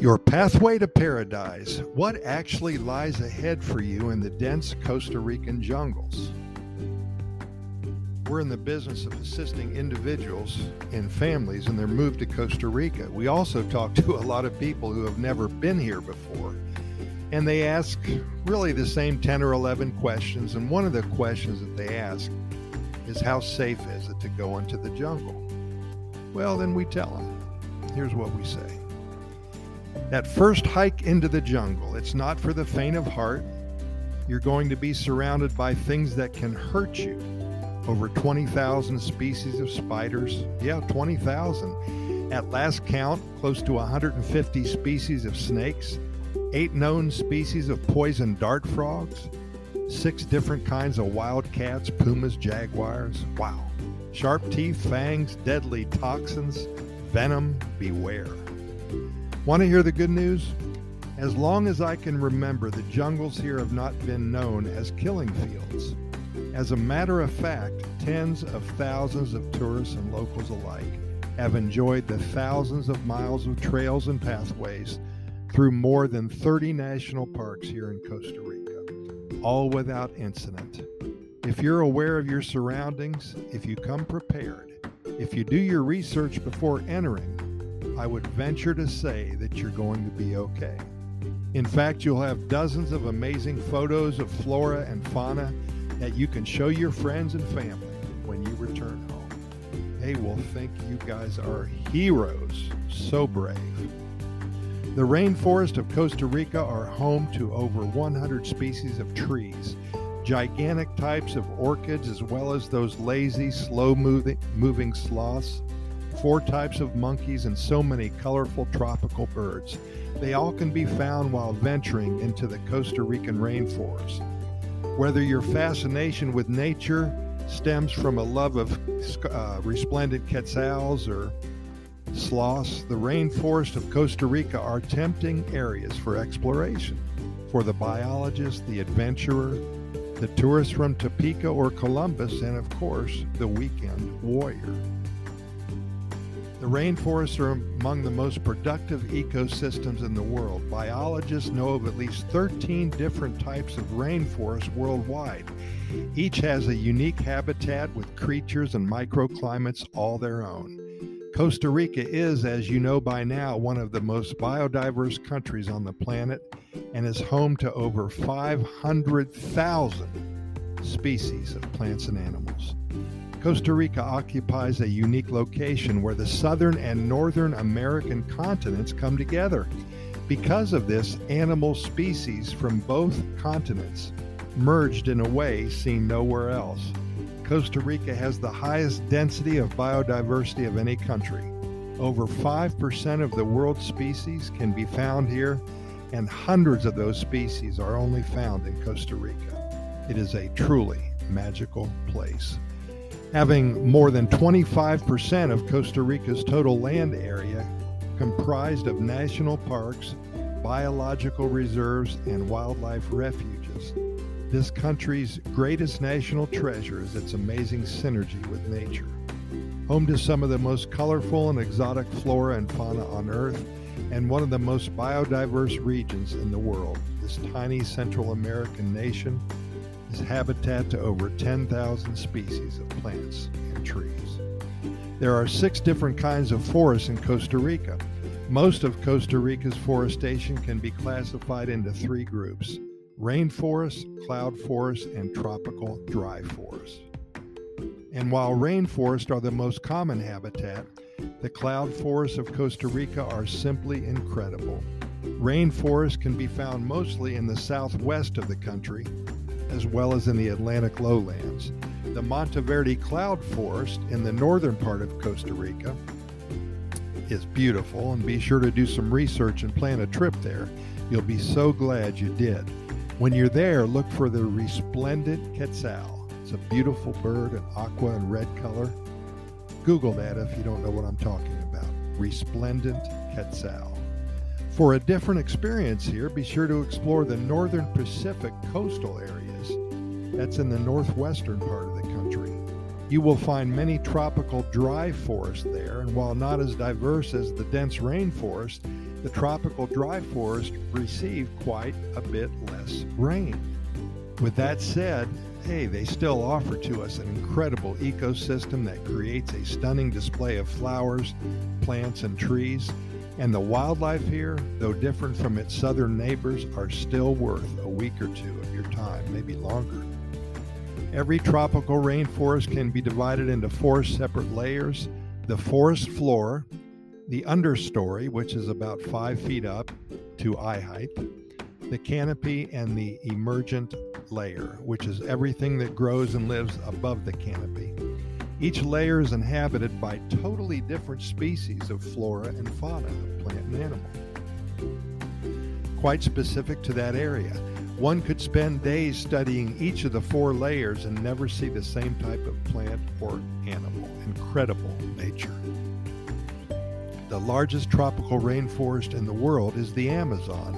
Your pathway to paradise. What actually lies ahead for you in the dense Costa Rican jungles? We're in the business of assisting individuals and families in their move to Costa Rica. We also talk to a lot of people who have never been here before. And they ask really the same 10 or 11 questions. And one of the questions that they ask is how safe is it to go into the jungle? Well, then we tell them. Here's what we say. That first hike into the jungle, it's not for the faint of heart. You're going to be surrounded by things that can hurt you. Over 20,000 species of spiders. Yeah, 20,000. At last count, close to 150 species of snakes, eight known species of poison dart frogs, six different kinds of wild cats, pumas, jaguars. Wow. Sharp teeth, fangs, deadly toxins, venom, beware. Want to hear the good news? As long as I can remember, the jungles here have not been known as killing fields. As a matter of fact, tens of thousands of tourists and locals alike have enjoyed the thousands of miles of trails and pathways through more than 30 national parks here in Costa Rica, all without incident. If you're aware of your surroundings, if you come prepared, if you do your research before entering, I would venture to say that you're going to be okay. In fact, you'll have dozens of amazing photos of flora and fauna that you can show your friends and family when you return home. They will think you guys are heroes. So brave. The rainforest of Costa Rica are home to over 100 species of trees, gigantic types of orchids, as well as those lazy, slow moving sloths four types of monkeys, and so many colorful tropical birds. They all can be found while venturing into the Costa Rican rainforest. Whether your fascination with nature stems from a love of uh, resplendent quetzals or sloths, the rainforest of Costa Rica are tempting areas for exploration for the biologist, the adventurer, the tourist from Topeka or Columbus, and of course, the weekend warrior. The rainforests are among the most productive ecosystems in the world. Biologists know of at least 13 different types of rainforests worldwide. Each has a unique habitat with creatures and microclimates all their own. Costa Rica is, as you know by now, one of the most biodiverse countries on the planet and is home to over 500,000 species of plants and animals. Costa Rica occupies a unique location where the southern and northern American continents come together. Because of this, animal species from both continents merged in a way seen nowhere else. Costa Rica has the highest density of biodiversity of any country. Over 5% of the world's species can be found here, and hundreds of those species are only found in Costa Rica. It is a truly magical place having more than 25% of Costa Rica's total land area comprised of national parks, biological reserves, and wildlife refuges. This country's greatest national treasure is its amazing synergy with nature. Home to some of the most colorful and exotic flora and fauna on Earth, and one of the most biodiverse regions in the world, this tiny Central American nation is habitat to over 10,000 species of plants and trees. There are six different kinds of forests in Costa Rica. Most of Costa Rica's forestation can be classified into three groups rainforest, cloud forest, and tropical dry forest. And while rainforests are the most common habitat, the cloud forests of Costa Rica are simply incredible. Rainforests can be found mostly in the southwest of the country, as well as in the Atlantic lowlands. The Monteverde cloud forest in the northern part of Costa Rica is beautiful, and be sure to do some research and plan a trip there. You'll be so glad you did. When you're there, look for the resplendent quetzal. It's a beautiful bird, an aqua and red color. Google that if you don't know what I'm talking about. Resplendent quetzal. For a different experience here, be sure to explore the northern Pacific coastal areas. that's in the northwestern part of the country. You will find many tropical dry forests there, and while not as diverse as the dense rainforest, the tropical dry forest receive quite a bit less rain. With that said, hey, they still offer to us an incredible ecosystem that creates a stunning display of flowers, plants, and trees. And the wildlife here, though different from its southern neighbors, are still worth a week or two of your time, maybe longer. Every tropical rainforest can be divided into four separate layers the forest floor, the understory, which is about five feet up to eye height, the canopy, and the emergent layer, which is everything that grows and lives above the canopy. Each layer is inhabited by totally different species of flora and fauna, plant and animal. Quite specific to that area. One could spend days studying each of the four layers and never see the same type of plant or animal. Incredible nature. The largest tropical rainforest in the world is the Amazon,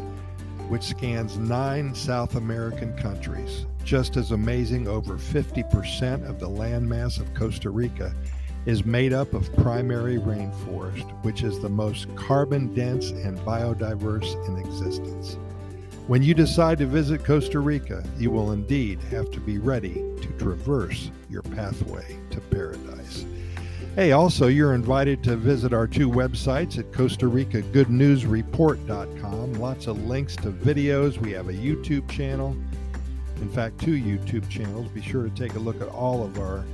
which scans nine South American countries. Just as amazing, over 50% of the landmass of Costa Rica is made up of primary rainforest, which is the most carbon dense and biodiverse in existence. When you decide to visit Costa Rica, you will indeed have to be ready to traverse your pathway to paradise. Hey, also, you're invited to visit our two websites at Costa Rica Good News. Lots of links to videos. We have a YouTube channel. In fact, two YouTube channels. Be sure to take a look at all of our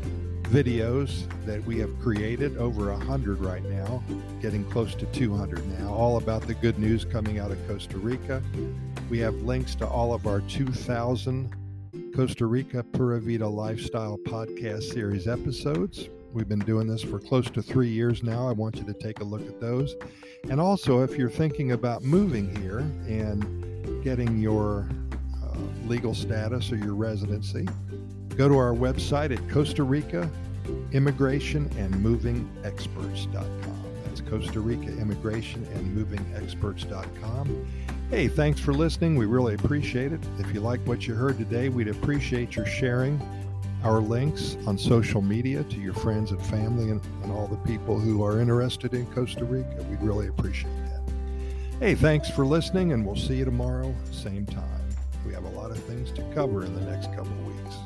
videos that we have created over 100 right now, getting close to 200 now, all about the good news coming out of Costa Rica. We have links to all of our 2000 Costa Rica Pura Vida Lifestyle podcast series episodes. We've been doing this for close to three years now. I want you to take a look at those. And also, if you're thinking about moving here and getting your legal status or your residency, go to our website at Costa Rica Immigration and Moving Experts.com. That's Costa Rica Immigration and Moving Experts.com. Hey, thanks for listening. We really appreciate it. If you like what you heard today, we'd appreciate your sharing our links on social media to your friends and family and, and all the people who are interested in Costa Rica. We'd really appreciate that. Hey, thanks for listening, and we'll see you tomorrow, same time. We have a lot of things to cover in the next couple weeks.